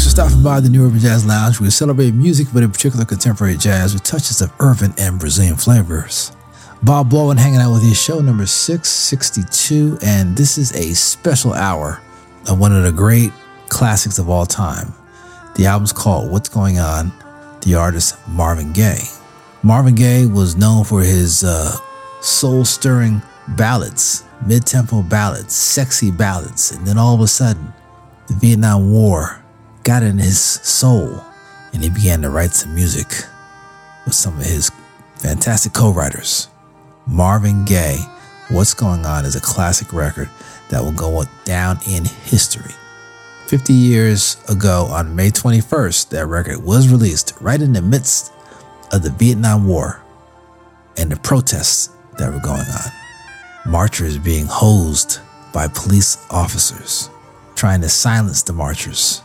Thanks for stopping by the New Urban Jazz Lounge. We celebrate music, but in particular contemporary jazz with touches of urban and Brazilian flavors. Bob Baldwin hanging out with you, show number 662, and this is a special hour of one of the great classics of all time. The album's called What's Going On, the artist Marvin Gaye. Marvin Gaye was known for his uh, soul stirring ballads, mid tempo ballads, sexy ballads, and then all of a sudden, the Vietnam War got in his soul and he began to write some music with some of his fantastic co writers. Marvin Gaye, What's Going On is a classic record that will go down in history. 50 years ago, on May 21st, that record was released right in the midst of the Vietnam War and the protests that were going on. Marchers being hosed by police officers, trying to silence the marchers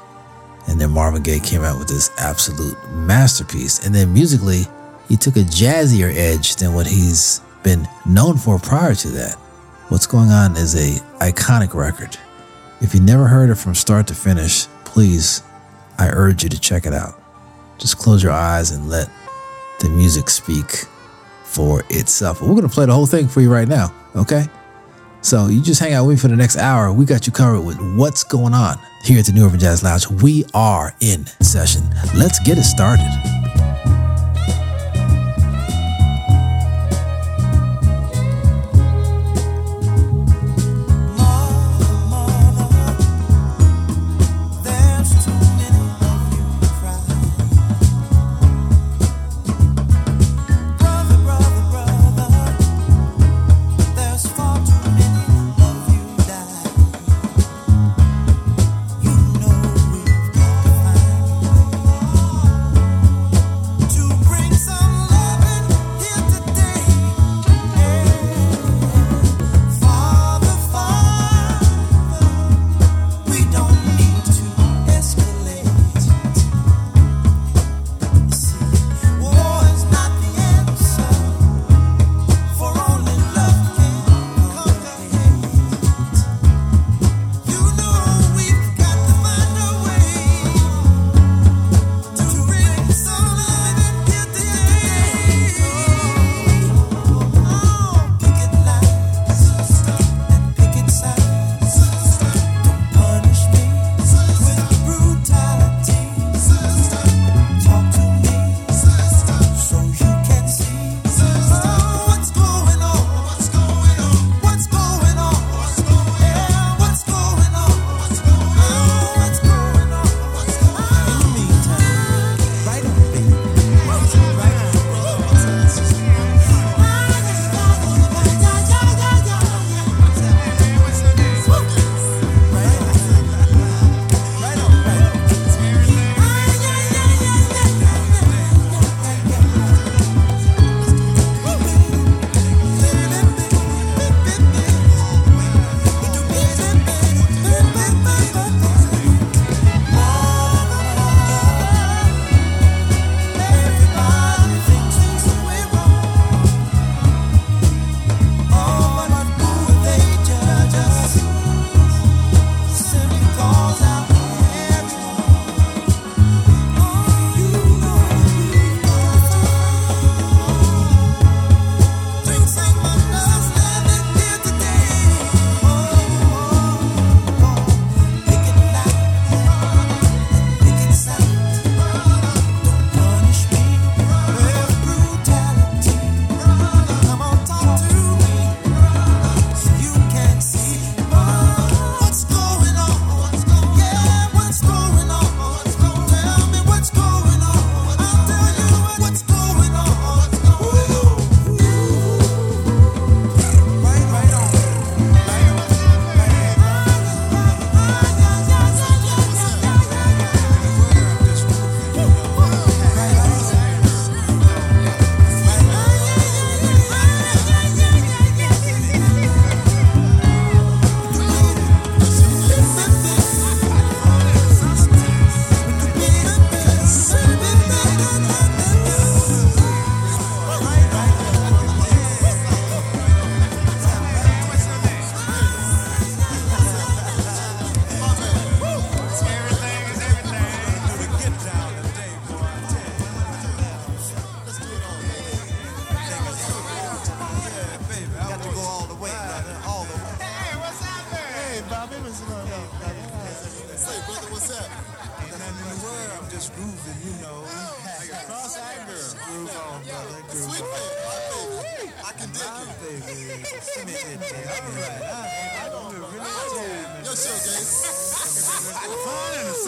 and then Marvin Gaye came out with this absolute masterpiece. And then musically, he took a jazzier edge than what he's been known for prior to that. What's Going On is a iconic record. If you never heard it from start to finish, please, I urge you to check it out. Just close your eyes and let the music speak for itself. We're going to play the whole thing for you right now, okay? So you just hang out with me for the next hour. We got you covered with what's going on here at the New Urban Jazz Lounge. We are in session. Let's get it started.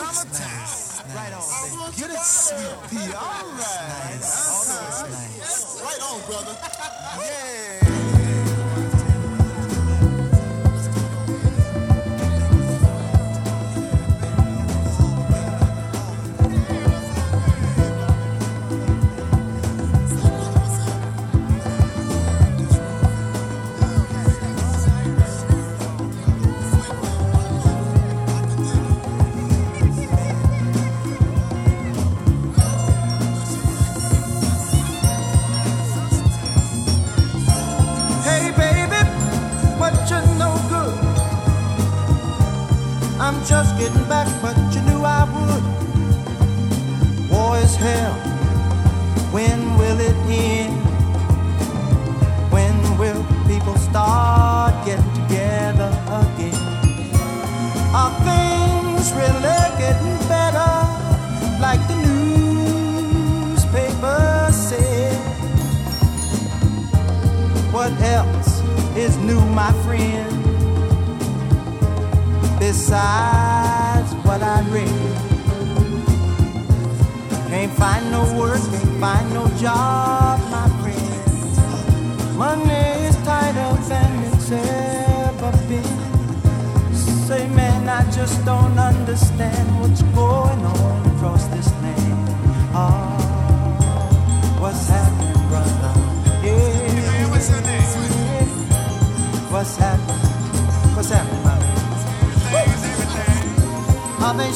nice, nice. Right on. Get it, sweet pea. All right. Nice. Nice. Right on, brother. yeah. just getting back, but you knew I would. War is hell. When will it end? When will people start getting together again? Are things really getting better? Like the newspapers said. What else is new, my friend? besides what I read. Can't find no work, can't find no job, my friend. Money is tighter than it's ever been. Say, man, I just don't understand what's going on across this.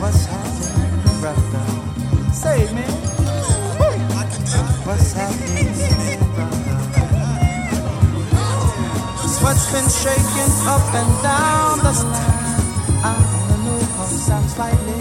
What's happening, brother? Say, man. What's happening, brother? What's been shaking up and down the... I don't know, cause I'm slightly...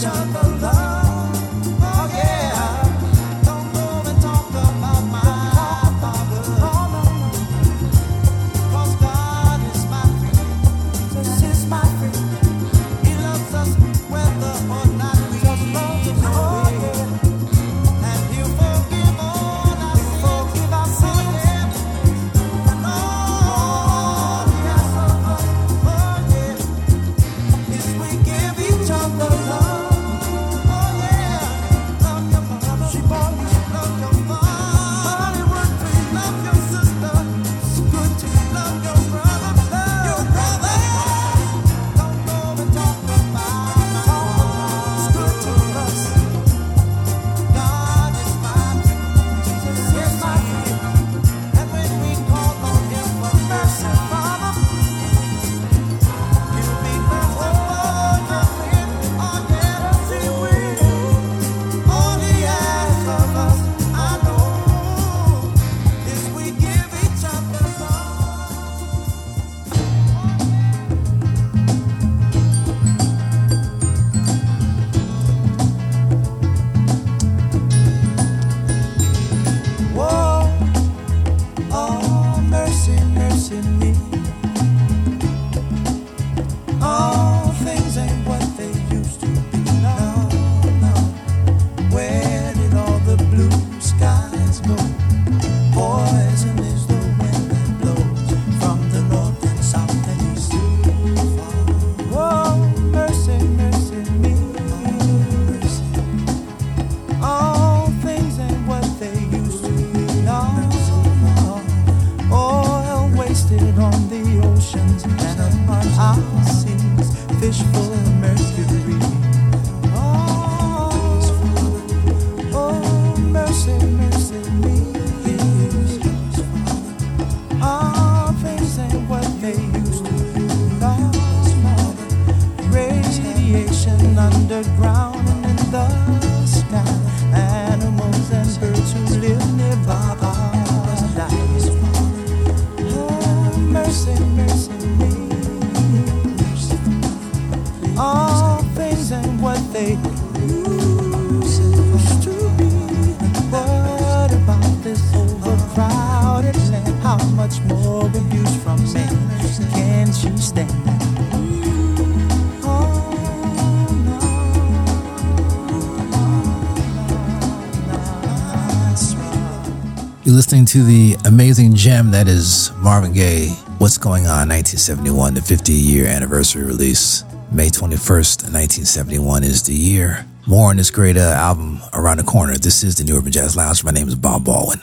trouble. wishful. What stand? You're listening to the amazing gem that is Marvin Gaye. What's Going On 1971, the 50 year anniversary release. May 21st, 1971 is the year. More on this great uh, album around the corner. This is the New Urban Jazz Lounge. My name is Bob Baldwin.